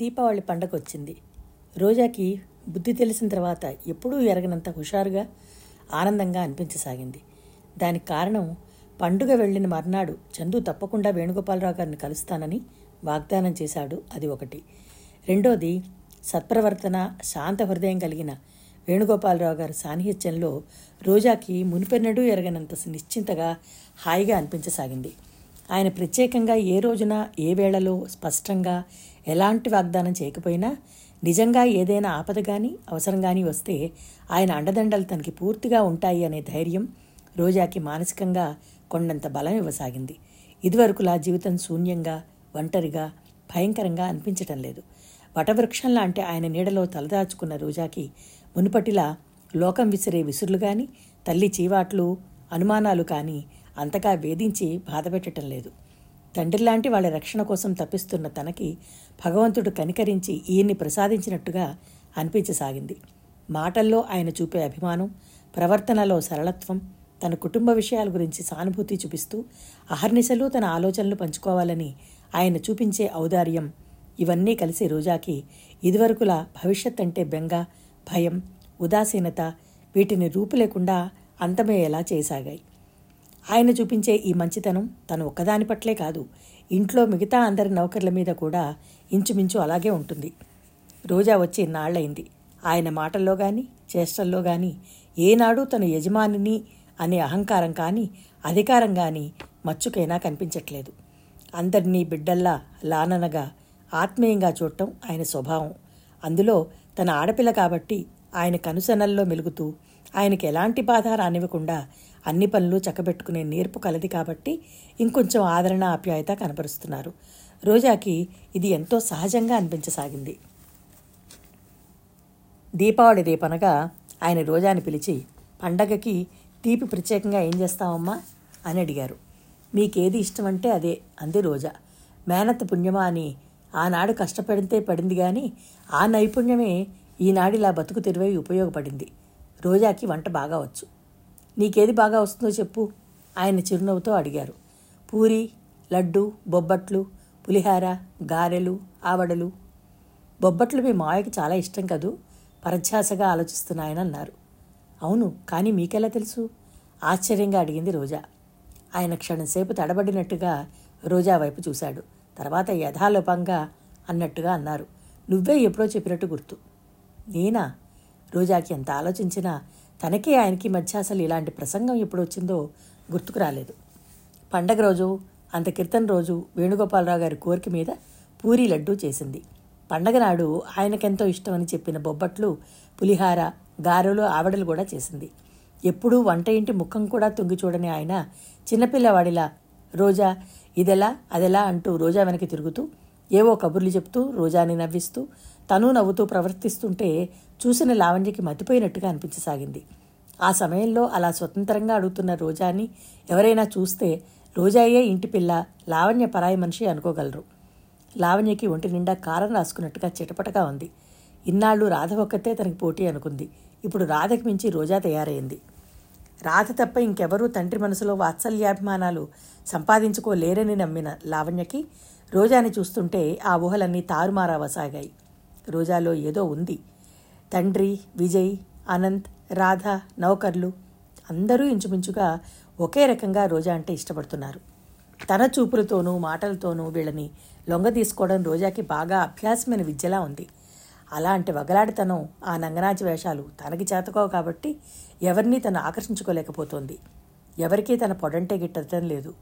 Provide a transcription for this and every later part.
దీపావళి పండగ వచ్చింది రోజాకి బుద్ధి తెలిసిన తర్వాత ఎప్పుడూ ఎరగనంత హుషారుగా ఆనందంగా అనిపించసాగింది. దానికి కారణం పండుగ వెళ్ళిన మర్నాడు చందు తప్పకుండా వేణుగోపాలరావు గారిని కలుస్తానని వాగ్దానం చేశాడు. అది ఒకటి. రెండోది సత్ప్రవర్తన శాంత హృదయం కలిగిన వేణుగోపాలరావు గారి సాన్నిహిత్యంలో రోజాకి మునిపెన్నడూ ఎరగనంత నిశ్చింతగా హాయిగా అనిపించసాగింది. ఆయన ప్రత్యేకంగా ఏ రోజున ఏ వేళలో స్పష్టంగా ఎలాంటి వాగ్దానం చేయకపోయినా నిజంగా ఏదైనా ఆపద కానీ అవసరం కానీ వస్తే ఆయన అండదండలు తనకి పూర్తిగా ఉంటాయి అనే ధైర్యం రోజాకి మానసికంగా కొండంత బలం ఇవ్వసాగింది. ఇదివరకులా జీవితం శూన్యంగా ఒంటరిగా భయంకరంగా అనిపించటం లేదు. వటవృక్షం లాంటి ఆయన నీడలో తలదాచుకున్న రోజాకి మునుపటిలా లోకం విసిరే విసురులు కానీ తల్లి చీవాట్లు అనుమానాలు కానీ అంతగా వేధించి బాధపెట్టడం లేదు. తండ్రిలాంటి వాళ్ళ రక్షణ కోసం తప్పిస్తున్న తనకి భగవంతుడు కనికరించి ఈయన్ని ప్రసాదించినట్టుగా అనిపించసాగింది. మాటల్లో ఆయన చూపే అభిమానం ప్రవర్తనలో సరళత్వం తన కుటుంబ విషయాల గురించి సానుభూతి చూపిస్తూ అహర్నిశలు తన ఆలోచనలు పంచుకోవాలని ఆయన చూపించే ఔదార్యం ఇవన్నీ కలిసి రోజాకి ఇదివరకులా భవిష్యత్ అంటే బెంగ భయం ఉదాసీనత వీటిని రూపు లేకుండా అంతమయ్యేలా చేసాగాయి. ఆయన చూపించే ఈ మంచితనం తను ఒక్కదాని పట్లే కాదు. ఇంట్లో మిగతా అందరి నౌకర్ల మీద కూడా ఇంచుమించు అలాగే ఉంటుంది. రోజా వచ్చి నాళ్ళైంది ఆయన మాటల్లో కానీ చేష్టల్లో కానీ ఏనాడు తన యజమానిని అనే అహంకారం కానీ అధికారం కానీ మచ్చుకైనా కనిపించట్లేదు. అందరినీ బిడ్డల్లా లాననగా ఆత్మీయంగా చూడటం ఆయన స్వభావం. అందులో తన ఆడపిల్ల కాబట్టి ఆయన కనుసనల్లో మెలుగుతూ ఆయనకి ఎలాంటి బాధ రానివ్వకుండా అన్ని పనులు చక్కబెట్టుకునే నేర్పు కలది కాబట్టి ఇంకొంచెం ఆదరణ ఆప్యాయత కనపరుస్తున్నారు. రోజాకి ఇది ఎంతో సహజంగా అనిపించసాగింది. దీపావళి రేపనగా ఆయన రోజాని పిలిచి పండగకి తీపి ప్రత్యేకంగా ఏం చేస్తావమ్మా? అని అడిగారు. మీకేది ఇష్టమంటే అదే అంది రోజా. మేనత్త పుణ్యమా అని ఆనాడు కష్టపడితే పడింది కానీ ఆ నైపుణ్యమే ఈనాడిలా బతుకు తెరువై ఉపయోగపడింది. రోజాకి వంట బాగా వచ్చు. నీకేది బాగా వస్తుందో చెప్పు ఆయన చిరునవ్వుతో అడిగారు. పూరి లడ్డు బొబ్బట్లు పులిహార గారెలు ఆవడలు. బొబ్బట్లు మీ మావయ్యకి చాలా ఇష్టం కదూ? పరధ్యాసగా ఆలోచిస్తున్న ఆయన అన్నారు. అవును కానీ మీకెలా తెలుసు? ఆశ్చర్యంగా అడిగింది రోజా. ఆయన క్షణంసేపు తడబడినట్టుగా రోజా వైపు చూశాడు. తర్వాత యథాలోపంగా అన్నట్టుగా అన్నారు. నువ్వే ఎప్పుడో చెప్పినట్టు గుర్తు. నేనా? రోజాకి ఎంత ఆలోచించినా తనకే ఆయనకి మధ్య అసలు ఇలాంటి ప్రసంగం ఎప్పుడు వచ్చిందో గుర్తుకు రాలేదు. పండగ రోజు అంత కీర్తన రోజు వేణుగోపాలరావు గారి కోరిక మీద పూరి లడ్డూ చేసింది. పండగ నాడు ఆయనకెంతో ఇష్టమని చెప్పిన బొబ్బట్లు పులిహార గారెలు ఆవడలు కూడా చేసింది. ఎప్పుడూ వంట ఇంటి ముఖం కూడా తొంగి చూడని ఆయన చిన్నపిల్లవాడిలా రోజా ఇదెలా అదెలా అంటూ రోజా వెనక్కి తిరుగుతూ ఏవో కబుర్లు చెప్తూ రోజాని నవ్విస్తూ తను నవ్వుతూ ప్రవర్తిస్తుంటే చూసిన లావణ్యకి మతిపోయినట్టుగా అనిపించసాగింది. ఆ సమయంలో అలా స్వతంత్రంగా అడుగుతున్న రోజాని ఎవరైనా చూస్తే రోజాయే ఇంటి పిల్ల లావణ్య పరాయి మనిషి అనుకోగలరు. లావణ్యకి ఒంటి నిండా కారం రాసుకున్నట్టుగా చిటపటగా ఉంది. ఇన్నాళ్ళు రాధ ఒక్కతే తనకి పోటీ అనుకుంది. ఇప్పుడు రాధకి మించి రోజా తయారైంది. రాధ తప్ప ఇంకెవరూ తండ్రి మనసులో వాత్సల్యాభిమానాలు సంపాదించుకోలేరని నమ్మిన లావణ్యకి రోజాని చూస్తుంటే ఆ ఊహలన్నీ తారుమారావసాగాయి. రోజాలో ఏదో ఉంది. తండ్రి విజయ్ అనంత్ రాధ నౌకర్లు అందరూ ఇంచుమించుగా ఒకే రకంగా రోజా అంటే ఇష్టపడుతున్నారు. తన చూపులతోనూ మాటలతోనూ వీళ్ళని లొంగ తీసుకోవడం రోజాకి బాగా అభ్యాసమైన విద్యలా ఉంది. అలాంటి వగలాడితనం ఆ నంగనాచి వేషాలు తనకి చేతకోవు కాబట్టి ఎవరినీ తను ఆకర్షించుకోలేకపోతోంది. ఎవరికీ తన పొడంటే గిట్టడం లేదు.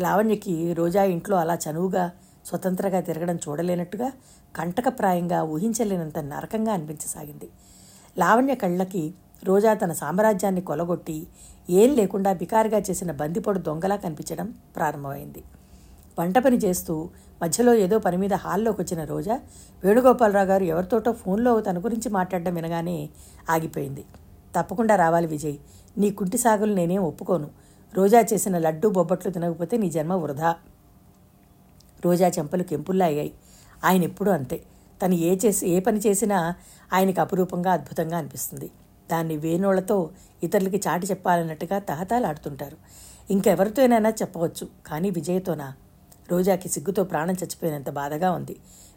లావణ్యకి రోజా ఇంట్లో అలా చనువుగా స్వతంత్రంగా తిరగడం చూడలేనట్టుగా కంటకప్రాయంగా ఊహించలేనంత నరకంగా అనిపించసాగింది. లావణ్య కళ్ళకి రోజా తన సామ్రాజ్యాన్ని కొలగొట్టి ఏం లేకుండా బికారుగా చేసిన బందిపొడు దొంగలా కనిపించడం ప్రారంభమైంది. వంట పని చేస్తూ మధ్యలో ఏదో పని మీద హాల్లోకి వచ్చిన రోజా వేణుగోపాలరావు గారు ఎవరితోటో ఫోన్లో తన గురించి మాట్లాడడం వినగానే ఆగిపోయింది. తప్పకుండా రావాలి విజయ్ నీ కుంటి సాగులు నేనేం ఒప్పుకోను. రోజా చేసిన లడ్డూ బొబ్బట్లు తినకపోతే నీ జన్మ వృధా. రోజా చెంపలు కెంపుల్లా అయ్యాయి. ఆయన ఎప్పుడూ అంతే. తను ఏ చేసి ఏ పని చేసినా ఆయనకి అపురూపంగా అద్భుతంగా అనిపిస్తుంది. దాన్ని వేణోళ్ళతో ఇతరులకి చాటి చెప్పాలన్నట్టుగా తహతాలాడుతుంటారు. ఇంకెవరితోనైనా చెప్పవచ్చు కానీ విజయ్తోనా? రోజాకి సిగ్గుతో ప్రాణం చచ్చిపోయినంత బాధగా ఉంది.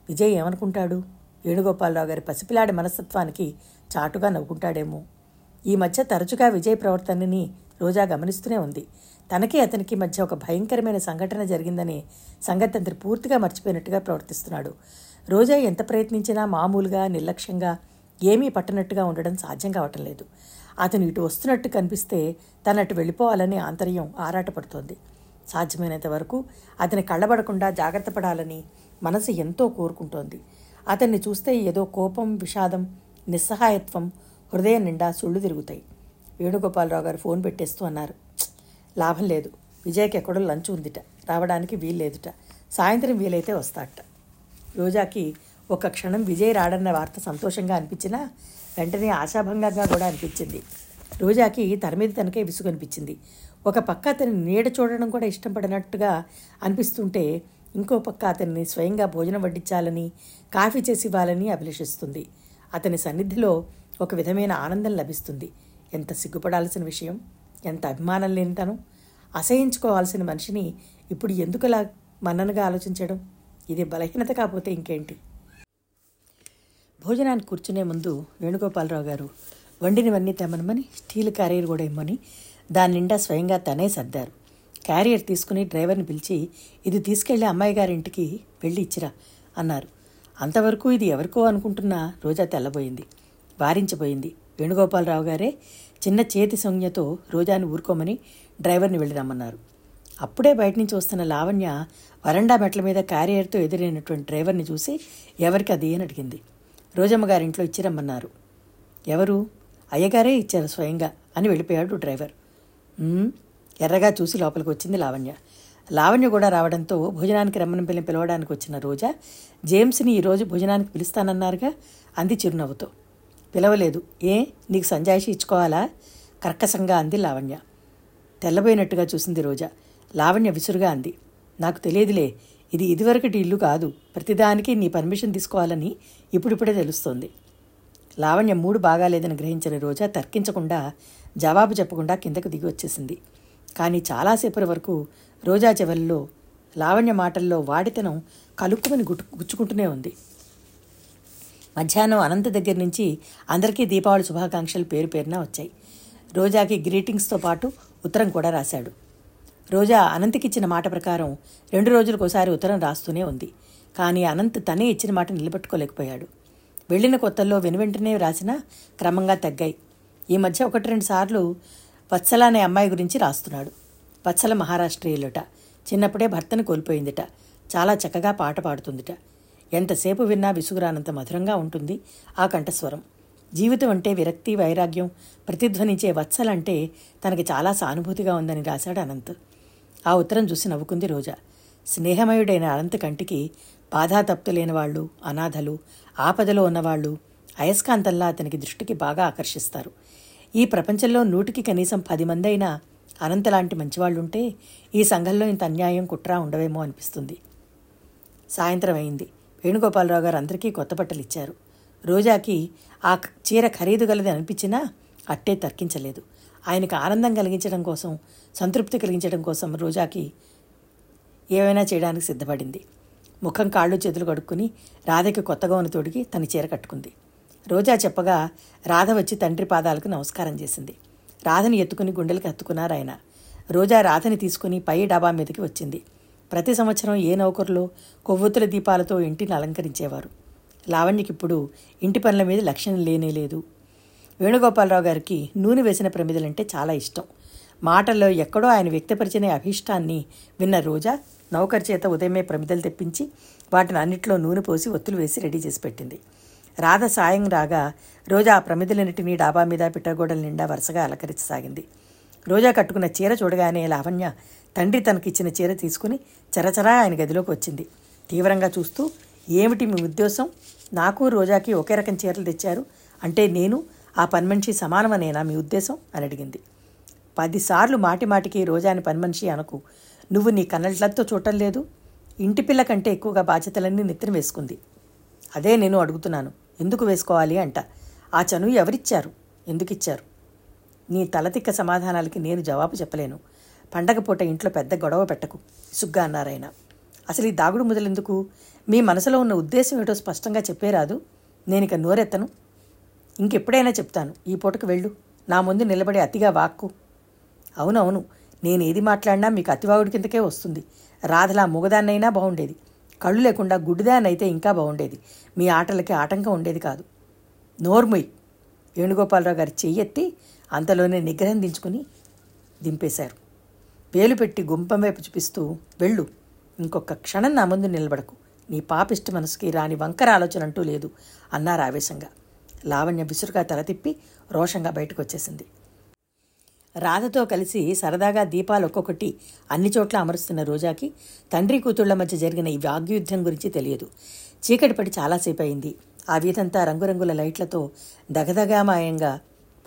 విజయ్ ఏమనుకుంటాడు? వేణుగోపాలరావు గారి పసిపిలాడి మనస్తత్వానికి చాటుగా నవ్వుకుంటాడేమో. ఈ మధ్య తరచుగా విజయ్ ప్రవర్తనని రోజా గమనిస్తూనే ఉంది. తనకి అతనికి మధ్య ఒక భయంకరమైన సంఘటన జరిగిందనే సంగతి అతను పూర్తిగా మర్చిపోయినట్టుగా ప్రవర్తిస్తున్నాడు. రోజా ఎంత ప్రయత్నించినా మామూలుగా నిర్లక్ష్యంగా ఏమీ పట్టనట్టుగా ఉండడం సాధ్యం కావటం లేదు. అతను ఇటు వస్తున్నట్టు కనిపిస్తే తనట్టు వెళ్ళిపోవాలని ఆంతర్యం ఆరాటపడుతోంది. సాధ్యమైనంత వరకు అతని కళ్ళబడకుండా జాగ్రత్త పడాలని మనసు ఎంతో కోరుకుంటోంది. అతన్ని చూస్తే ఏదో కోపం విషాదం నిస్సహాయత్వం హృదయం నిండా సుళ్ళు తిరుగుతాయి. వేణుగోపాలరావు గారు ఫోన్ పెట్టేస్తూ అన్నారు. లాభం లేదు. విజయ్కి ఎక్కడో లంచ్ ఉందిట. రావడానికి వీల్లేదుట సాయంత్రం వీలైతే వస్తాట. రోజాకి ఒక క్షణం విజయ్ రాడన్న వార్త సంతోషంగా అనిపించినా వెంటనే ఆశాభంగంగా కూడా అనిపించింది. రోజాకి తన మీద తనకే విసుగు అనిపించింది. ఒక పక్క అతని నీడ చూడడం కూడా ఇష్టపడినట్టుగా అనిపిస్తుంటే ఇంకో పక్క అతన్ని స్వయంగా భోజనం వడ్డించాలని కాఫీ చేసి ఇవ్వాలని అభిలషిస్తుంది. అతని సన్నిధిలో ఒక విధమైన ఆనందం లభిస్తుంది. ఎంత సిగ్గుపడాల్సిన విషయం ఎంత అభిమానం లేని తను అసహించుకోవాల్సిన మనిషిని ఇప్పుడు ఎందుకులా మన్ననగా ఆలోచించడం? ఇది బలహీనత కాకపోతే ఇంకేంటి? భోజనానికి కూర్చునే ముందు వేణుగోపాలరావు గారు వండినవన్నీ తెమ్మనమని స్టీల్ క్యారియర్ కూడా ఇమ్మని దాని నిండా స్వయంగా తనే సర్దారు. క్యారియర్ తీసుకుని డ్రైవర్ని పిలిచి ఇది తీసుకెళ్ళి అమ్మాయి గారింటికి వెళ్ళి ఇచ్చిరా అన్నారు. అంతవరకు ఇది ఎవరికో అనుకుంటున్నా రోజా తెల్లబోయింది వారించబోయింది. వేణుగోపాలరావు గారే చిన్న చేతి సంజ్ఞతో రోజాని ఊరుకోమని డ్రైవర్ని వెళ్ళి రమ్మన్నారు. అప్పుడే బయట నుంచి వస్తున్న లావణ్య వరండా మెట్ల మీద క్యారియర్తో ఎదురైనటువంటి డ్రైవర్ని చూసి ఎవరికి అది అని అడిగింది. రోజమ్మ గారింట్లో ఇచ్చిరమ్మన్నారు ఎవరు? అయ్యగారే ఇచ్చారు స్వయంగా అని వెళ్ళిపోయాడు డ్రైవర్. ఎర్రగా చూసి లోపలికి వచ్చింది లావణ్య. లావణ్య కూడా రావడంతో భోజనానికి రమ్మని పిల్లని పిలవడానికి వచ్చిన రోజా జేమ్స్ని ఈరోజు భోజనానికి పిలుస్తానన్నారుగా అంది చిరునవ్వుతో. పిలవలేదు. ఏ? నీకు సంజాయిషి ఇచ్చుకోవాలా? కర్కశంగా అంది లావణ్య. తెల్లబోయినట్టుగా చూసింది రోజా. లావణ్య విసురుగా అంది. నాకు తెలియదులే. ఇది ఇదివరకటి ఇల్లు కాదు. ప్రతిదానికి నీ పర్మిషన్ తీసుకోవాలని ఇప్పుడిప్పుడే తెలుస్తోంది. లావణ్య మూడు బాగాలేదని గ్రహించిన రోజా తర్కించకుండా జవాబు చెప్పకుండా కిందకు దిగి వచ్చేసింది. కానీ చాలాసేపటి వరకు రోజా చెవల్లో లావణ్య మాటల్లో వాడితనం కలుక్కుమని గుట్టు గుచ్చుకుంటూనే ఉంది. మధ్యాహ్నం అనంత దగ్గర నుంచి అందరికీ దీపావళి శుభాకాంక్షలు పేరు పేరున వచ్చాయి. రోజాకి గ్రీటింగ్స్తో పాటు ఉత్తరం కూడా రాశాడు. రోజా అనంత్కి ఇచ్చిన మాట ప్రకారం రెండు రోజులకోసారి ఉత్తరం రాస్తూనే ఉంది. కానీ అనంత్ తనే ఇచ్చిన మాట నిలబెట్టుకోలేకపోయాడు. వెళ్ళిన కొత్తల్లో వెనువెంటనే రాసినా క్రమంగా తగ్గాయి. ఈ మధ్య ఒకటి రెండు సార్లు వత్సల అనే అమ్మాయి గురించి రాస్తున్నాడు. వత్సల మహారాష్ట్రీయులట చిన్నప్పుడే భర్తను కోల్పోయిందిట. చాలా చక్కగా పాట పాడుతుందిట. ఎంతసేపు విన్నా విసుగురానంత మధురంగా ఉంటుంది ఆ కంఠస్వరం. జీవితం అంటే విరక్తి వైరాగ్యం ప్రతిధ్వనించే వత్సలంటే తనకి చాలా సానుభూతిగా ఉందని రాశాడు అనంత్. ఆ ఉత్తరం చూసి నవ్వుకుంది రోజా. స్నేహమయుడైన అనంత్ కంటికి బాధాతప్తు లేని వాళ్ళు అనాథలు ఆపదలో ఉన్నవాళ్ళు అయస్కాంతంలా అతనికి దృష్టికి బాగా ఆకర్షిస్తారు. ఈ ప్రపంచంలో నూటికి కనీసం పది మంది అయినా అనంత లాంటి మంచివాళ్ళుంటే ఈ సంఘంలో ఇంత అన్యాయం కుట్రా ఉండవేమో అనిపిస్తుంది. సాయంత్రం అయింది. వేణుగోపాలరావు గారు అందరికీ కొత్త బట్టలు ఇచ్చారు. రోజాకి ఆ చీర ఖరీదు గలది అనిపించినా అట్టే తర్కించలేదు. ఆయనకు ఆనందం కలిగించడం కోసం సంతృప్తి కలిగించడం కోసం రోజాకి ఏమైనా చేయడానికి సిద్ధపడింది. ముఖం కాళ్ళు చేతులు కడుక్కుని రాధకి కొత్త గౌను తొడిగి తన చీర కట్టుకుంది. రోజా చెప్పగా రాధ వచ్చి తండ్రి పాదాలకు నమస్కారం చేసింది. రాధని ఎత్తుకుని గుండెలకు హత్తుకున్నారు ఆయన. రోజా రాధని తీసుకుని పై డాబా మీదకి వచ్చింది. ప్రతి సంవత్సరం ఏ నౌకరులో కొవ్వొత్తుల దీపాలతో ఇంటిని అలంకరించేవారు. లావణ్యకి ఇప్పుడు ఇంటి పనుల మీద లక్ష్యం లేనే లేదు. వేణుగోపాలరావు గారికి నూనె వేసిన ప్రమిదలంటే చాలా ఇష్టం. మాటల్లో ఎక్కడో ఆయన వ్యక్తపరిచిన అభీష్టాన్ని విన్న రోజా నౌకర్ చేత ఉదయమే ప్రమిదలు తెప్పించి వాటిని అన్నిట్లో నూనె పోసి ఒత్తులు వేసి రెడీ చేసి పెట్టింది. రాధ సాయం రాగా రోజా ఆ ప్రమిదలన్నిటినీ డాబా మీద పిట్టగోడల నిండా వరుసగా అలంకరించసాగింది. రోజా కట్టుకున్న చీర చూడగానే లావణ్య తండ్రి తనకిచ్చిన చీర తీసుకుని చరచరా ఆయన గదిలోకి వచ్చింది. తీవ్రంగా చూస్తూ ఏమిటి మీ ఉద్దేశం? నాకు రోజాకి ఒకే రకం చీరలు తెచ్చారు. అంటే నేను ఆ పనిమనిషి సమానమనేనా మీ ఉద్దేశం? అని అడిగింది. పదిసార్లు మాటి మాటికి రోజాని పనిమనిషి అనకు. నువ్వు నీ కన్నట్లతో చూడటం లేదు. ఇంటి పిల్ల కంటే ఎక్కువగా బాధ్యతలన్నీ నెత్తిన వేసుకుంది. అదే నేను అడుగుతున్నాను. ఎందుకు వేసుకోవాలి? అంట. ఆ చనువు ఎవరిచ్చారు? ఎందుకిచ్చారు? నీ తలతిక్క సమాధానాలకి నేను జవాబు చెప్పలేను. పండగ పూట ఇంట్లో పెద్ద గొడవ పెట్టకు. సుగ్గా అన్నారాయన. అసలు ఈ దాగుడు మొదలెందుకు మీ మనసులో ఉన్న ఉద్దేశం ఏటో స్పష్టంగా చెప్పేరాదు నేను ఇక నోరెత్తను. ఇంకెప్పుడైనా చెప్తాను. ఈ పూటకు వెళ్ళు. నా ముందు నిలబడి అతిగా వాక్కు. అవునవును. నేను ఏది మాట్లాడినా మీకు అతివాగుడి కిందకే వస్తుంది. రాధలా మొగదాన్నైనా బాగుండేది కళ్ళు లేకుండా గుడ్డిదాన్నైతే ఇంకా బాగుండేది మీ ఆటలకి ఆటంకం ఉండేది కాదు. నోర్ముయ్. వేణుగోపాలరావు గారి చెయ్యెత్తి అంతలోనే నిగ్రహం దించుకుని దింపేశారు. వేలు పెట్టి గుంపం వైపు చూపిస్తూ వెళ్ళు ఇంకొక క్షణం నా ముందు నిలబడకు. నీ పాపిష్టి మనసుకి రాని వంకర ఆలోచన అంటూ లేదు అన్నారు ఆవేశంగా. లావణ్య విసురుగా తల తిప్పి రోషంగా బయటకు వచ్చేసింది రాధతో కలిసి సరదాగా దీపాలు ఒక్కొక్కటి అన్ని చోట్ల అమరుస్తున్న రోజాకి తండ్రి కూతుళ్ళ మధ్య జరిగిన ఈ వాగ్యుద్ధం గురించి తెలియదు. చీకటి పడి చాలాసేపు అయింది. ఆ వీధంతా రంగురంగుల లైట్లతో దగదగామాయంగా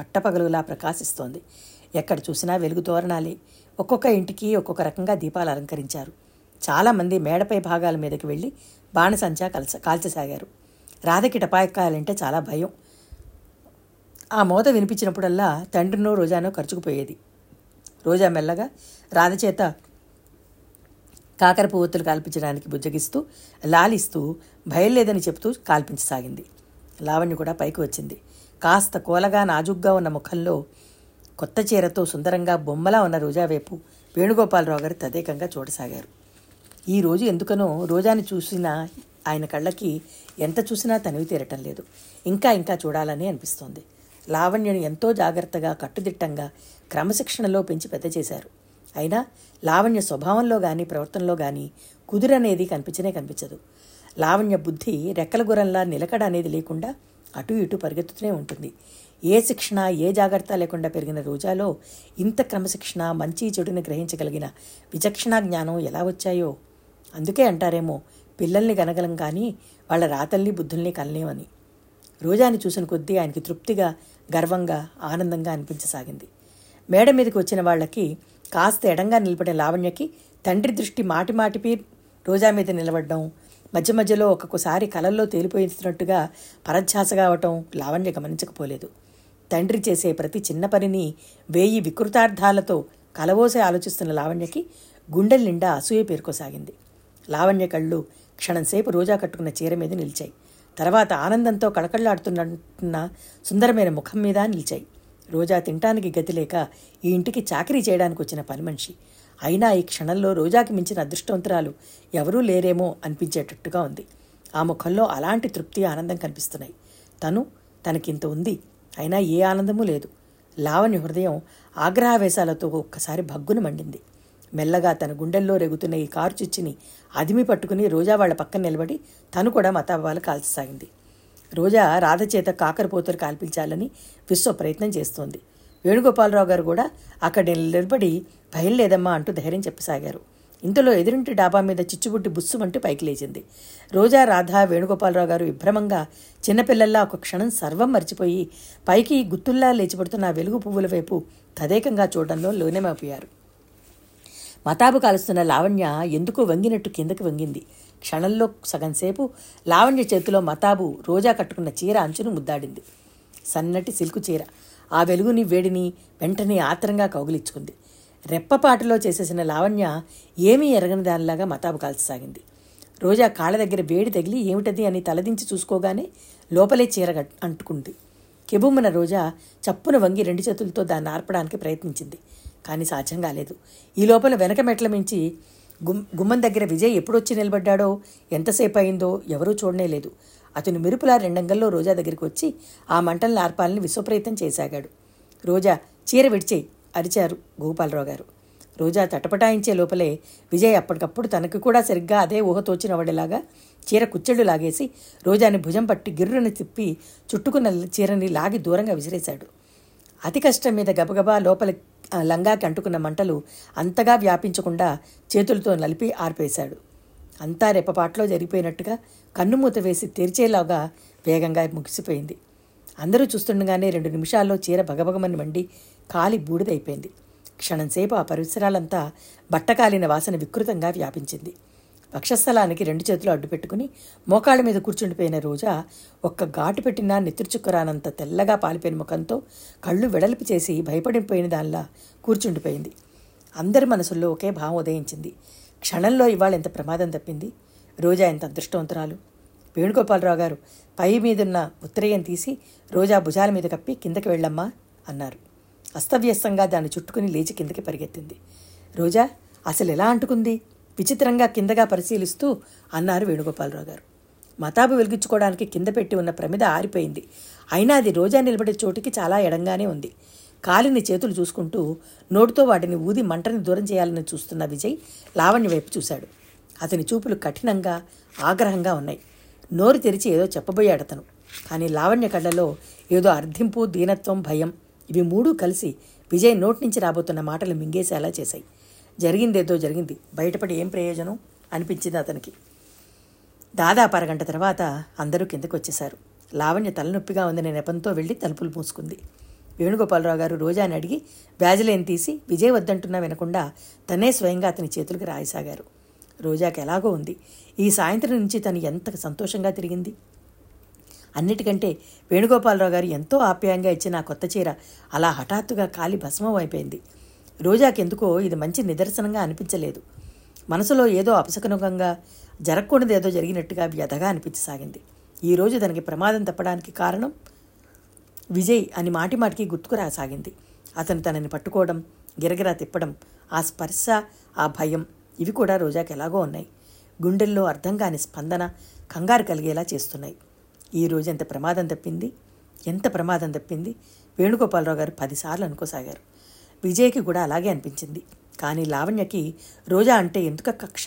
పట్టపగలులా ప్రకాశిస్తోంది. ఎక్కడ చూసినా వెలుగు తోరణాలే. ఒక్కొక్క ఇంటికి ఒక్కొక్క రకంగా దీపాలు అలంకరించారు. చాలామంది మేడపై భాగాల మీదకి వెళ్ళి బాణసంచా కలస కాల్చసాగారు. రాధకి టపాయకాయాలంటే చాలా భయం. ఆ మోత వినిపించినప్పుడల్లా తండ్రినో రోజానో ఖర్చుకుపోయేది రోజా మెల్లగా రాధ చేత కాకర పువ్వొత్తులు కాల్పించడానికి బుజ్జగిస్తూ లాలిస్తూ భయం లేదని చెప్తూ కాల్పించసాగింది. లావణ్య కూడా పైకి వచ్చింది. కాస్త కోలగా నాజుగ్గా ఉన్న ముఖంలో కొత్త చీరతో సుందరంగా బొమ్మలా ఉన్న రోజా వైపు వేణుగోపాలరావు గారు తదేకంగా చూడసాగారు. ఈ రోజు ఎందుకనో రోజాని చూసిన ఆయన కళ్ళకి ఎంత చూసినా తనివి తీరటం లేదు. ఇంకా ఇంకా చూడాలని అనిపిస్తోంది. లావణ్యను ఎంతో జాగ్రత్తగా కట్టుదిట్టంగా క్రమశిక్షణలో పెంచి పెద్ద చేశారు. అయినా లావణ్య స్వభావంలో కానీ ప్రవర్తనలో కానీ కుదురనేది కనిపించనే కనిపించదు. లావణ్య బుద్ధి రెక్కల గురంలా నిలకడ అనేది లేకుండా అటు ఇటు పరిగెత్తుతూనే ఉంటుంది. ఏ శిక్షణ ఏ జాగ్రత్త లేకుండా పెరిగిన రోజాలో ఇంత క్రమశిక్షణ మంచి చెడుని గ్రహించగలిగిన విచక్షణ జ్ఞానం ఎలా వచ్చాయో? అందుకే అంటారేమో పిల్లల్ని కనగలం కానీ వాళ్ళ రాతల్ని బుద్ధుల్ని కనలేమని. రోజాని చూసిన కొద్దీ ఆయనకి తృప్తిగా గర్వంగా ఆనందంగా అనిపించసాగింది. మేడ మీదకి వచ్చిన వాళ్ళకి కాస్త ఎడంగా నిలబడిన లావణ్యకి తండ్రి దృష్టి మాటి మాటిపి రోజా మీద నిలబడడం మధ్య మధ్యలో ఒక్కొక్కసారి కలల్లో తేలిపోయినట్టుగా పరధ్యాసగా అవటం లావణ్య గమనించకపోలేదు. తండ్రి చేసే ప్రతి చిన్న పనిని వేయి వికృతార్థాలతో కలవోసే ఆలోచిస్తున్న లావణ్యకి గుండెల నిండా అసూయ పేరుకోసాగింది. లావణ్య కళ్ళు క్షణంసేపు రోజా కట్టుకున్న చీర మీద నిలిచాయి. తర్వాత ఆనందంతో కళకళలాడుతున్న సుందరమైన ముఖం మీద నిలిచాయి. రోజా తినటానికి గతి లేక ఈ ఇంటికి చాకరీ చేయడానికి వచ్చిన పని మనిషి అయినా ఈ క్షణంలో రోజాకి మించిన అదృష్టవంతురాలు ఎవరూ లేరేమో అనిపించేటట్టుగా ఉంది. ఆ ముఖంలో అలాంటి తృప్తి ఆనందం కనిపిస్తున్నాయి. తను తనకింత ఉంది అయినా ఏ ఆనందమూ లేదు. లావణ్య హృదయం ఆగ్రహావేశాలతో ఒక్కసారి భగ్గున మండింది. మెల్లగా తన గుండెల్లో రెగుతున్న ఈ కారు చిచ్చిని అదిమి పట్టుకుని రోజా వాళ్ళ పక్కన నిలబడి తను కూడా మతాబాలు కాల్చసాగింది. రోజా రాధ చేత కాకరపోతలు కాల్పించాలని విశ్వ ప్రయత్నం చేస్తోంది. వేణుగోపాలరావు గారు కూడా అక్కడ నిలబడి భయం లేదమ్మా అంటూ ధైర్యం చెప్పసాగారు. ఇంతలో ఎదురింటి డాబా మీద చిచ్చుబుట్టి బుస్సుమంటూ పైకి లేచింది. రోజా రాధ వేణుగోపాలరావు గారు విభ్రమంగా చిన్నపిల్లల్లా ఒక క్షణం సర్వం మర్చిపోయి పైకి గుత్తుల్లా లేచిపడుతున్న వెలుగు పువ్వుల వైపు తదేకంగా చూడడంలో లోనేమైపోయారు. మతాబు కాలుస్తున్న లావణ్య ఎందుకో వంగినట్టు కిందకి వంగింది. క్షణంలో సగంసేపు లావణ్య చేతిలో మతాబు రోజా కట్టుకున్న చీర అంచును ముద్దాడింది. సన్నటి సిల్కు చీర. ఆ వెలుగుని వేడిని వెంటనే ఆత్రంగా కౌగిలించుకుంది. రెప్పపాటులో చేసేసిన లావణ్య ఏమీ ఎరగని దానిలాగా మతాబు కాల్చసాగింది. రోజా కాళ్ళ దగ్గర వేడి తగిలి ఏమిటది అని తలదించి చూసుకోగానే లోపలే చీర అంటుకుంది. కెబుమ్మన రోజా చప్పున వంగి రెండు చేతులతో దాన్ని ఆర్పడానికి ప్రయత్నించింది. కానీ సాధ్యం కాలేదు. ఈ లోపల వెనక మెట్ల మించి గుమ్ గుమ్మం దగ్గర విజయ్ ఎప్పుడొచ్చి నిలబడ్డాడో ఎంతసేపు అయిందో ఎవరూ చూడనే లేదు. అతను మెరుపులా రెండంగల్లో రోజా దగ్గరికి వచ్చి ఆ మంటలను ఆర్పాలని విశ్వప్రయత్నం చేశాగాడు. రోజా చీర విడిచేయి అరిచారు గోపాలరావు గారు రోజా తటపటాయించే లోపలే విజయ్ అప్పటికప్పుడు తనకు కూడా సరిగ్గా అదే ఊహ తోచినవాడిలాగా చీర కుచ్చెళ్ళు లాగేసి రోజాని భుజం పట్టి గిర్రుని తిప్పి చుట్టుకున్న చీరని లాగి దూరంగా విసిరేశాడు. అతి కష్టం మీద గబగబా లోపల లంగాకి అంటుకున్న మంటలు అంతగా వ్యాపించకుండా చేతులతో నలిపి ఆర్పేశాడు. అంతా రెప్పపాట్లో జరిగిపోయినట్టుగా కన్నుమూత వేసి తెరిచేలాగా వేగంగా ముగిసిపోయింది. అందరూ చూస్తుండగానే రెండు నిమిషాల్లో చీర భగభగమని మండి కాలి బూడిదైపోయింది. క్షణంసేపు ఆ పరిసరాలంతా బట్టకాలిన వాసన వికృతంగా వ్యాపించింది. వక్షస్థలానికి రెండు చేతులు అడ్డుపెట్టుకుని మోకాళ్ళ మీద కూర్చుండిపోయిన రోజా ఒక్క ఘాటు పెట్టినా నెత్తురుచుక్కరానంత తెల్లగా పాలిపోయిన ముఖంతో కళ్ళు వెడల్పు చేసి భయపడిపోయిన దానిలా కూర్చుండిపోయింది. అందరి మనసుల్లో ఒకే భావం ఉదయించింది. క్షణంలో ఇవాళ ఎంత ప్రమాదం తప్పింది? రోజా ఎంత అదృష్టవంతురాలు? వేణుగోపాలరావు గారు పై మీదున్న ఉత్తరేయం తీసి రోజా భుజాల మీద కప్పి కిందకి వెళ్ళమ్మా అన్నారు. అస్తవ్యస్తంగా దాన్ని చుట్టుకుని లేచి కిందకి పరిగెత్తింది. రోజా అసలు ఎలా అంటుకుంది? విచిత్రంగా కిందగా పరిశీలిస్తూ అన్నారు వేణుగోపాలరావు గారు. మతాబు వెలిగించుకోవడానికి కింద పెట్టి ఉన్న ప్రమిద ఆరిపోయింది. అయినా అది రోజా నిలబడే చోటికి చాలా ఎడంగానే ఉంది. కాలిని చేతులు చూసుకుంటూ నోటితో వాటిని ఊది మంటని దూరం చేయాలని చూస్తున్న విజయ్ లావణ్య వైపు చూశాడు. అతని చూపులు కఠినంగా ఆగ్రహంగా ఉన్నాయి. నోరు తెరిచి ఏదో చెప్పబోయాడు అతను కానీ లావణ్య కళ్ళలో ఏదో అర్థింపు దీనత్వం భయం ఇవి మూడూ కలిసి విజయ్ నోటి నుంచి రాబోతున్న మాటలు మింగేసేలా చేశాయి. జరిగిందేదో జరిగింది. బయటపడి ఏం ప్రయోజనం? అనిపించింది అతనికి. దాదాపు అరగంట తర్వాత అందరూ కిందకు వచ్చేశారు లావణ్య తలనొప్పిగా ఉందనే నెపంతో వెళ్ళి తలుపులు మూసుకుంది. వేణుగోపాలరావు గారు రోజాని అడిగి బ్యాజులేని తీసి విజయ్ వద్దంటున్నా వినకుండా తనే స్వయంగా అతని చేతులకు రాయసాగారు. రోజాకి ఎలాగో ఉంది. ఈ సాయంత్రం నుంచి తను ఎంత సంతోషంగా తిరిగింది. అన్నిటికంటే వేణుగోపాలరావు గారు ఎంతో ఆప్యాయంగా ఇచ్చిన ఆ కొత్త చీర అలా హఠాత్తుగా కాలి భస్మం అయిపోయింది. రోజాకెందుకో ఇది మంచి నిదర్శనంగా అనిపించలేదు. మనసులో ఏదో అపశకనుగంగా జరగకూడదు ఏదో జరిగినట్టుగా వ్యధగా అనిపించసాగింది. ఈరోజు తనకి ప్రమాదం తప్పడానికి కారణం విజయ్ అని మాటి మాటికి గుర్తుకురాసాగింది అతను తనని పట్టుకోవడం గిరగిరా తిప్పడం ఆ స్పర్శ ఆ భయం ఇవి కూడా రోజాకి ఎలాగో ఉన్నాయి. గుండెల్లో అర్థం కాని స్పందన కంగారు కలిగేలా చేస్తున్నాయి. ఈ ఎంత ప్రమాదం తప్పింది? ఎంత ప్రమాదం తప్పింది? వేణుగోపాలరావు గారు పదిసార్లు అనుకోసాగారు. విజయ్కి కూడా అలాగే అనిపించింది. కానీ లావణ్యకి రోజా అంటే ఎందుక కక్ష?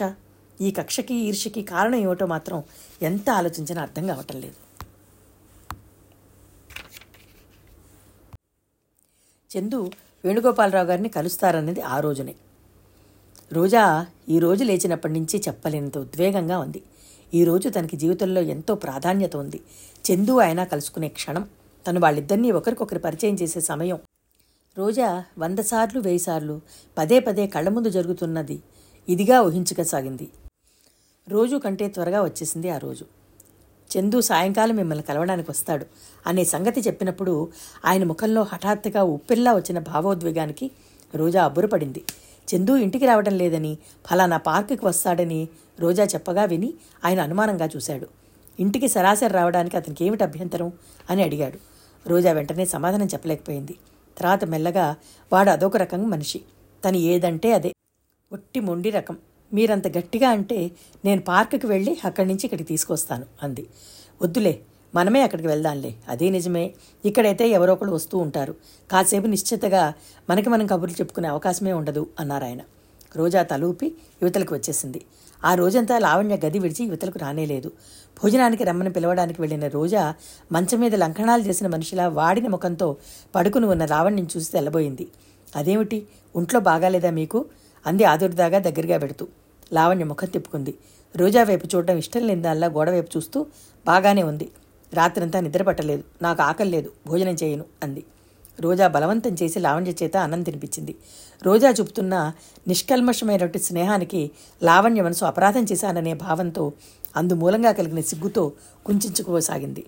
ఈ కక్షకి ఈర్ష్యకి కారణం ఏమిటో మాత్రం ఎంత ఆలోచించినా అర్థం కావటం లేదు. చందు వేణుగోపాలరావు గారిని కలుస్తారన్నది ఆ రోజునే. రోజా ఈ రోజు లేచినప్పటి నుంచి చెప్పలేనంత ఉద్వేగంగా ఉంది. ఈ రోజు తనకి జీవితంలో ఎంతో ప్రాధాన్యత ఉంది. చందు ఆయన కలుసుకునే క్షణం తను వాళ్ళిద్దరినీ ఒకరికొకరు పరిచయం చేసే సమయం. రోజా వంద సార్లు వెయ్యి సార్లు పదే పదే కళ్ళ ముందు జరుగుతున్నది ఇదిగా ఊహించగసాగింది రోజు కంటే త్వరగా వచ్చేసింది ఆ రోజు. చందు సాయంకాలం మిమ్మల్ని కలవడానికి వస్తాడు అనే సంగతి చెప్పినప్పుడు ఆయన ముఖంలో హఠాత్తుగా ఉప్పెల్లా వచ్చిన భావోద్వేగానికి రోజా అబ్బురపడింది. చందు ఇంటికి రావడం లేదని ఫలానా పార్కుకి వస్తాడని రోజా చెప్పగా విని ఆయన అనుమానంగా చూశాడు. ఇంటికి సరాసరి రావడానికి అతనికి ఏమిటి అభ్యంతరం అని అడిగాడు. రోజా వెంటనే సమాధానం చెప్పలేకపోయింది. తర్వాత మెల్లగా వాడు అదొక రకం మనిషి. తను ఏదంటే అదే. ఒట్టి మొండి రకం. మీరంత గట్టిగా అంటే నేను పార్కుకి వెళ్ళి అక్కడి నుంచి ఇక్కడికి తీసుకొస్తాను అంది. వద్దులే మనమే అక్కడికి వెళ్దాంలే అదే నిజమే. ఇక్కడైతే ఎవరో ఒకళ్ళు వస్తూ ఉంటారు. కాసేపు నిశ్చితగా మనకి మనం కబుర్లు చెప్పుకునే అవకాశమే ఉండదు అన్నారు ఆయన. రోజా తలూపి యువతలకు వచ్చేసింది. ఆ రోజంతా లావణ్య గది విడిచి యువతలకు రానేలేదు భోజనానికి రమ్మని పిలవడానికి వెళ్ళిన రోజా మంచం మీద లంకణాలు చేసిన మనిషిలా వాడిన ముఖంతో పడుకుని ఉన్న లావణ్యం చూసి తెల్లబోయింది. అదేమిటి ఒంట్లో బాగాలేదా మీకు? అంది ఆదుర్దాగా దగ్గరగా పెడుతూ లావణ్య ముఖం తిప్పుకుంది. రోజా వైపు చూడడం ఇష్టం లేనిదాల్లా గోడ వైపు చూస్తూ బాగానే ఉంది. రాత్రంతా నిద్రపట్టలేదు నాకు ఆకలి లేదు. భోజనం చేయను అంది. రోజా బలవంతం చేసి లావణ్య చేత అన్నం తినిపించింది. రోజా చూపుతున్న నిష్కల్మషమైనటువంటి స్నేహానికి లావణ్య మనసు అపరాధం చేశాననే భావంతో అందుమూలంగా కలిగిన సిగ్గుతో కుంచుకోసాగింది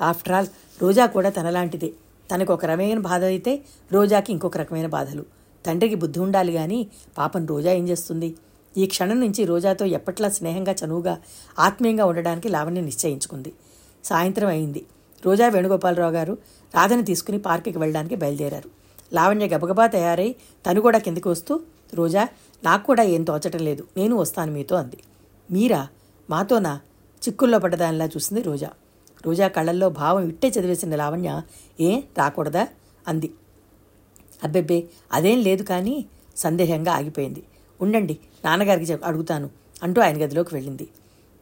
ఆఫ్టర్ ఆల్ రోజా కూడా తనలాంటిదే. తనకు ఒక రకమైన బాధ అయితే రోజాకి ఇంకొక రకమైన బాధలు. తండ్రికి బుద్ధి ఉండాలి కానీ పాపం రోజా ఏం చేస్తుంది? ఈ క్షణం నుంచి రోజాతో ఎప్పట్లా స్నేహంగా చనువుగా ఆత్మీయంగా ఉండడానికి లావణ్య నిశ్చయించుకుంది. సాయంత్రం అయింది. రోజా వేణుగోపాలరావు గారు రాధని తీసుకుని పార్కుకి వెళ్ళడానికి బయలుదేరారు. లావణ్య గబగబా తయారై తను కూడా కిందికి వస్తూ రోజా నాకు కూడా ఏం తోచటం లేదు. నేను వస్తాను మీతో అంది. మీరా? మాతోనా? చిక్కుల్లో పడ్డదానిలా చూసింది రోజా. రోజా కళ్ళల్లో భావం ఇట్టే చదివేసిన లావణ్య. ఏ? రాకూడదా? అంది. అబ్బెబ్బే అదేం లేదు కానీ సందేహంగా ఆగిపోయింది. ఉండండి నాన్నగారికి చెప్ అడుగుతాను అంటూ ఆయన గదిలోకి వెళ్ళింది.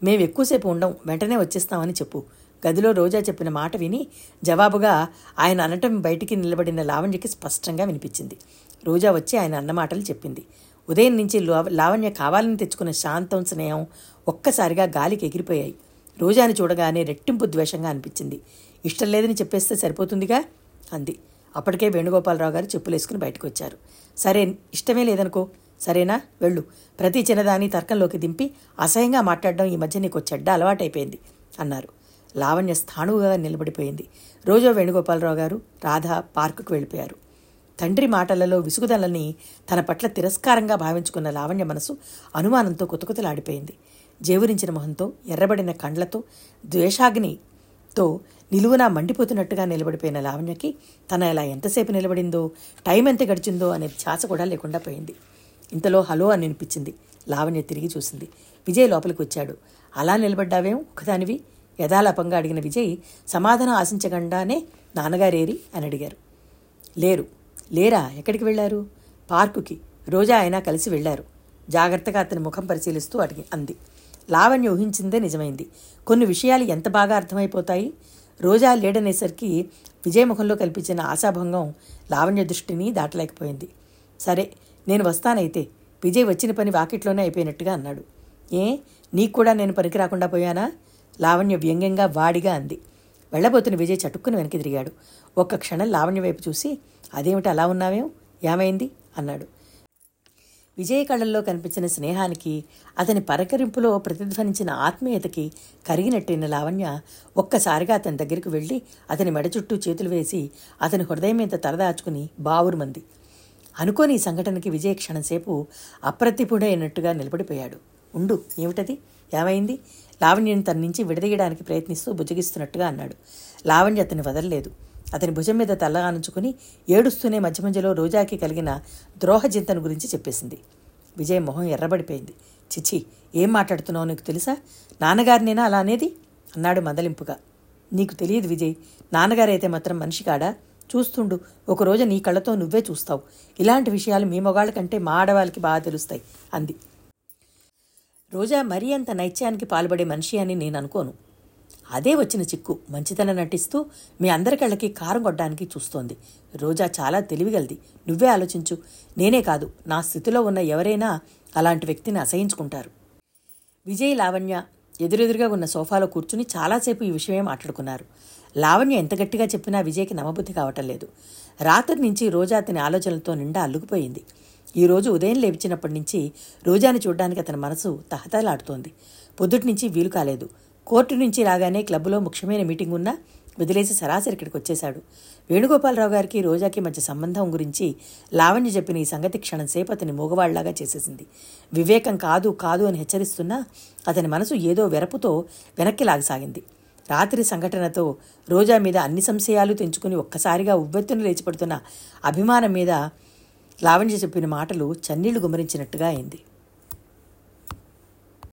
మేము ఎక్కువసేపు ఉండం వెంటనే వచ్చేస్తామని చెప్పు. గదిలో రోజా చెప్పిన మాట విని జవాబుగా ఆయన అనటం బయటికి నిలబడిన లావణ్యకి స్పష్టంగా వినిపించింది. రోజా వచ్చి ఆయన అన్నమాటలు చెప్పింది. ఉదయం నుంచి లావణ్య కావాలని తెచ్చుకున్న శాంతం స్నేహం ఒక్కసారిగా గాలికి ఎగిరిపోయాయి. రోజాని చూడగానే రెట్టింపు ద్వేషంగా అనిపించింది. ఇష్టం లేదని చెప్పేస్తే సరిపోతుందిగా? అంది. అప్పటికే వేణుగోపాలరావు గారు చెప్పులేసుకుని బయటకు వచ్చారు. సరే ఇష్టమే లేదనుకో. సరేనా? వెళ్ళు. ప్రతి చిన్నదాన్ని తర్కంలోకి దింపి అసహ్యంగా మాట్లాడడం ఈ మధ్య నీకు చెడ్డ అలవాటైపోయింది అన్నారు. లావణ్య స్థాణువుగా నిలబడిపోయింది. రోజో వేణుగోపాలరావు గారు రాధ పార్కుకు వెళ్ళిపోయారు. తండ్రి మాటలలో విసుగుదలని తన పట్ల తిరస్కారంగా భావించుకున్న లావణ్య మనసు అనుమానంతో కుతకుతలాడిపోయింది. జేవురించిన మొహంతో ఎర్రబడిన కండ్లతో ద్వేషాగ్నితో నిలువునా మండిపోతున్నట్టుగా నిలబడిపోయిన లావణ్యకి తన ఇలా ఎంతసేపు నిలబడిందో టైం ఎంత గడిచిందో అనే ఛాస కూడా లేకుండా పోయింది. ఇంతలో హలో అని అనిపించింది లావణ్య తిరిగి చూసింది. విజయ్ లోపలికి వచ్చాడు. అలా నిలబడ్డావేం? ఒకదానివి యథాలాపంగా అడిగిన విజయ్ సమాధానం ఆశించకుండానే నాన్నగారేరి అని అడిగారు. లేరు. లేరా? ఎక్కడికి వెళ్ళారు? పార్కుకి. రోజా అయినా కలిసి వెళ్ళారు. జాగ్రత్తగా అతని ముఖం పరిశీలిస్తూ అడిగి అంది. లావణ్య ఊహించిందే నిజమైంది. కొన్ని విషయాలు ఎంత బాగా అర్థమైపోతాయి? రోజా లేడనేసరికి విజయ్ ముఖంలో కల్పించిన ఆశాభంగం లావణ్య దృష్టిని దాటలేకపోయింది. సరే నేను వస్తానైతే. విజయ్ వచ్చిన పని వాకిట్లోనే అయిపోయినట్టుగా అన్నాడు. ఏ నీకు కూడా నేను పనికి రాకుండా పోయానా? లావణ్య వ్యంగ్యంగా వాడిగా అంది. వెళ్ళబోతున్న విజయ్ చటుక్కుని వెనక్కి తిరిగాడు. ఒక్క క్షణం లావణ్య వైపు చూసి అదేమిటి అలా ఉన్నావేం? ఏమైంది? అన్నాడు. విజయ కళ్ళల్లో కనిపించిన స్నేహానికి అతని పరకరింపులో ప్రతిధ్వనించిన ఆత్మీయతకి కరిగినట్టైన లావణ్య ఒక్కసారిగా అతని దగ్గరికి వెళ్ళి అతని మెడ చుట్టూ చేతులు వేసి అతని హృదయం మీద తలదాచుకుని బావురుమంది అనుకోని సంఘటనకి విజయ్ క్షణంసేపు అప్రతిపుడైనట్టుగా నిలబడిపోయాడు. ఉండు ఏమిటది? ఏమైంది? లావణ్యని తన నుంచి విడదీయడానికి ప్రయత్నిస్తూ బుజ్జగిస్తున్నట్టుగా అన్నాడు. లావణ్య అతన్ని వదలలేదు. అతని భుజం మీద తల్లగానుంచుకుని ఏడుస్తూనే మధ్య మధ్యలో రోజాకి కలిగిన ద్రోహజింతను గురించి చెప్పేసింది. విజయ్ మొహం ఎర్రబడిపోయింది. చిచి ఏం మాట్లాడుతున్నావు నీకు తెలుసా? నాన్నగారినేనా అలా అనేది? అన్నాడు మదలింపుగా. నీకు తెలియదు విజయ్ నాన్నగారైతే మాత్రం మనిషి కాడా? చూస్తుండు ఒకరోజు నీ కళ్ళతో నువ్వే చూస్తావు. ఇలాంటి విషయాలు మీ మొగాళ్ళ కంటే మా ఆడవాళ్ళకి బాగా తెలుస్తాయి అంది. రోజా మరీ అంత నైత్యానికి పాల్పడే మనిషి అని నేను అనుకోను. అదే వచ్చిన చిక్కు మంచితనం నటిస్తూ మీ అందరి కళ్ళకి కారం కొట్టడానికి చూస్తోంది. రోజా చాలా తెలివిగలది. నువ్వే ఆలోచించు. నేనే కాదు నా స్థితిలో ఉన్న ఎవరైనా అలాంటి వ్యక్తిని అసహించుకుంటారు. విజయ్ లావణ్య ఎదురెదురుగా ఉన్న సోఫాలో కూర్చుని చాలాసేపు ఈ విషయమే మాట్లాడుకున్నారు. లావణ్య ఎంత గట్టిగా చెప్పినా విజయ్కి నమ్మబుద్ధి కావటం లేదు. రాత్రి నుంచి రోజా అతని ఆలోచనలతో నిండా అల్లుకుపోయింది. ఈ రోజు ఉదయం లేచినప్పటి నుంచి రోజాని చూడడానికి అతని మనసు తహతలాడుతోంది పొద్దుటి నుంచి వీలు కాలేదు. కోర్టు నుంచి రాగానే క్లబ్లో ముఖ్యమైన మీటింగ్ ఉన్నా వదిలేసి సరాసరి ఇక్కడికి వచ్చేశాడు. వేణుగోపాలరావు గారికి రోజాకి మధ్య సంబంధం గురించి లావణ్య చెప్పిన ఈ సంగతి క్షణం సేపు అతని మూగవాళ్ళాగా చేసేసింది. వివేకం కాదు కాదు అని హెచ్చరిస్తున్నా అతని మనసు ఏదో వెరపుతో వెనక్కి లాగసాగింది. రాత్రి సంఘటనతో రోజా మీద అన్ని సంశయాలు తెంచుకుని ఒక్కసారిగా ఉవ్వెత్తున లేచిపడుతున్న అభిమానం మీద లావణ్య చెప్పిన మాటలు చన్నీళ్ళు గుమరించినట్టుగా అయింది.